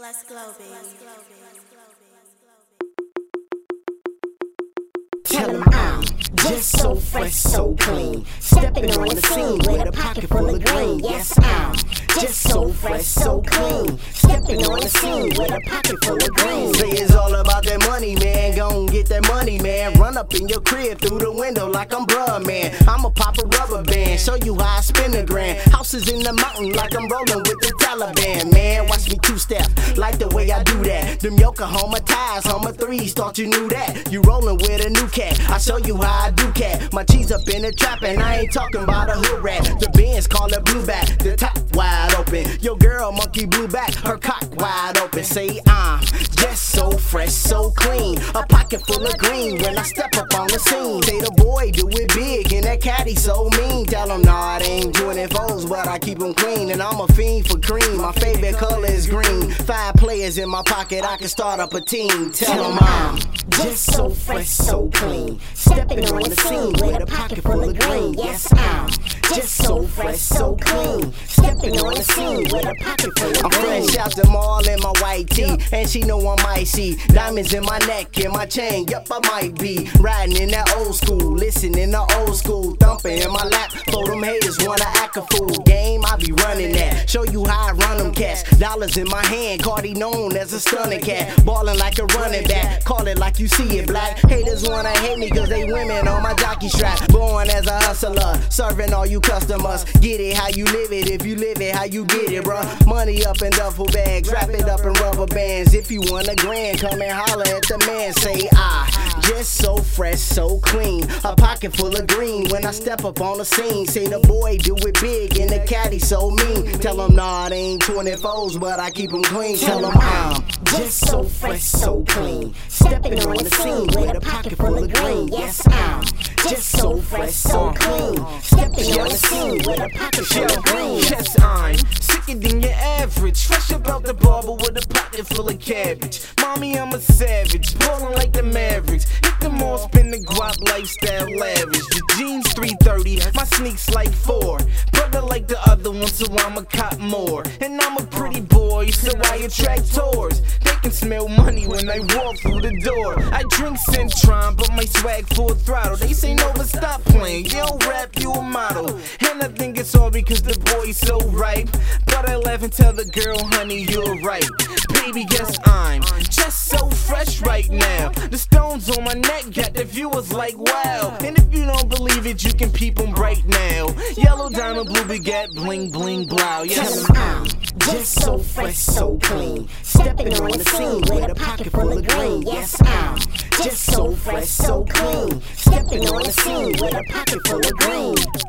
Let's glow, baby. Tell 'em I'm just so fresh, so clean. Stepping on the scene with a pocket full of green. Yes, I'm just so fresh, so clean. Stepping on the scene with a pocket full of green. Say it's all about that money, man. Gon' get that money, man. Run up in your crib through the window like I'm bruh, man. I'ma pop a rubber show you how I spin a grand. Houses in the mountain like I'm rolling with the Taliban, man. Watch me two step, like the way I do that. Them Yokohama ties, Homa threes, thought you knew that. You rolling with a new cat, I show you how I do cat. My cheese up in the trap, and I ain't talking about a hood rat. The Benz call it blue back, the top wide open. Your girl monkey blue back, her cock wide open. Say I'm just so fresh, so clean. A pocket full of green when I step up on the scene. Say the boy do it big, and caddy so mean. Tell him nah, it ain't doing it foes, but I keep them clean. And I'm a fiend for cream. My favorite color is green. Five players in my pocket, I can start up a team. Tell them I'm Just so fresh, so clean. Stepping on the scene with a pocket full of green. Yes, I'm just so fresh, so clean. Stepping on the scene with a pocket full of I'm fresh out the mall in my white tee, and she know I'm icy. Diamonds in my neck and my chain, yep, I might be riding in that old school, listening to old school, thumping in my lap. For them haters wanna act a fool. Game, I be running that. Show you how I run them cats. Dollars in my hand, Cardi known as a stunning cat. Ballin' like a running back, call it like you see it black. Haters wanna hate me cause they women on my jockey strap. Born as a hustler, serving all you customers. Get it how you live it, if you live it how you get it, bruh. Money up in duffel bags, wrap it up in rubber bands. If you want a grand, come and holler at the man. Say I just so fresh, so clean. A pocket full of green when I step up on the scene. Say the boy do it big and the caddy so mean. Tell him nah, it ain't 24s, but I keep 'em clean. Tell him ah, I'm Just so fresh, so clean. Stepping on the scene with a pocket full of green. Yes, I'm just so fresh, so clean. Stepping on the scene with a pocket full of green. Yes, I'm sicker than your average. Fresh about the barber with a pocket full of cabbage. Mommy, I'm a savage, ballin' like the Mavericks. Hit the mall, spin the guap, lifestyle lavish. The jeans 330, my sneaks like four. One, so I'ma cop more. And I'm a pretty boy, so I attract tours. They can smell money when I walk through the door. I drink Centron, but my swag full throttle. They say no, but stop playing. You don't rap, you a model. And I think it's all because the boy's so ripe. But I laugh and tell the girl, honey, you're right. Baby, yes, I'm fresh right now. The stones on my neck got the viewers like wow. And if you don't believe it, you can peep them right now. Yellow diamond, blue baguette, bling, bling, blow. Yes, I'm just so fresh, so clean. Stepping on the scene with a pocket full of green. Yes, I'm just so fresh, so clean. Stepping on the scene with a pocket full of green.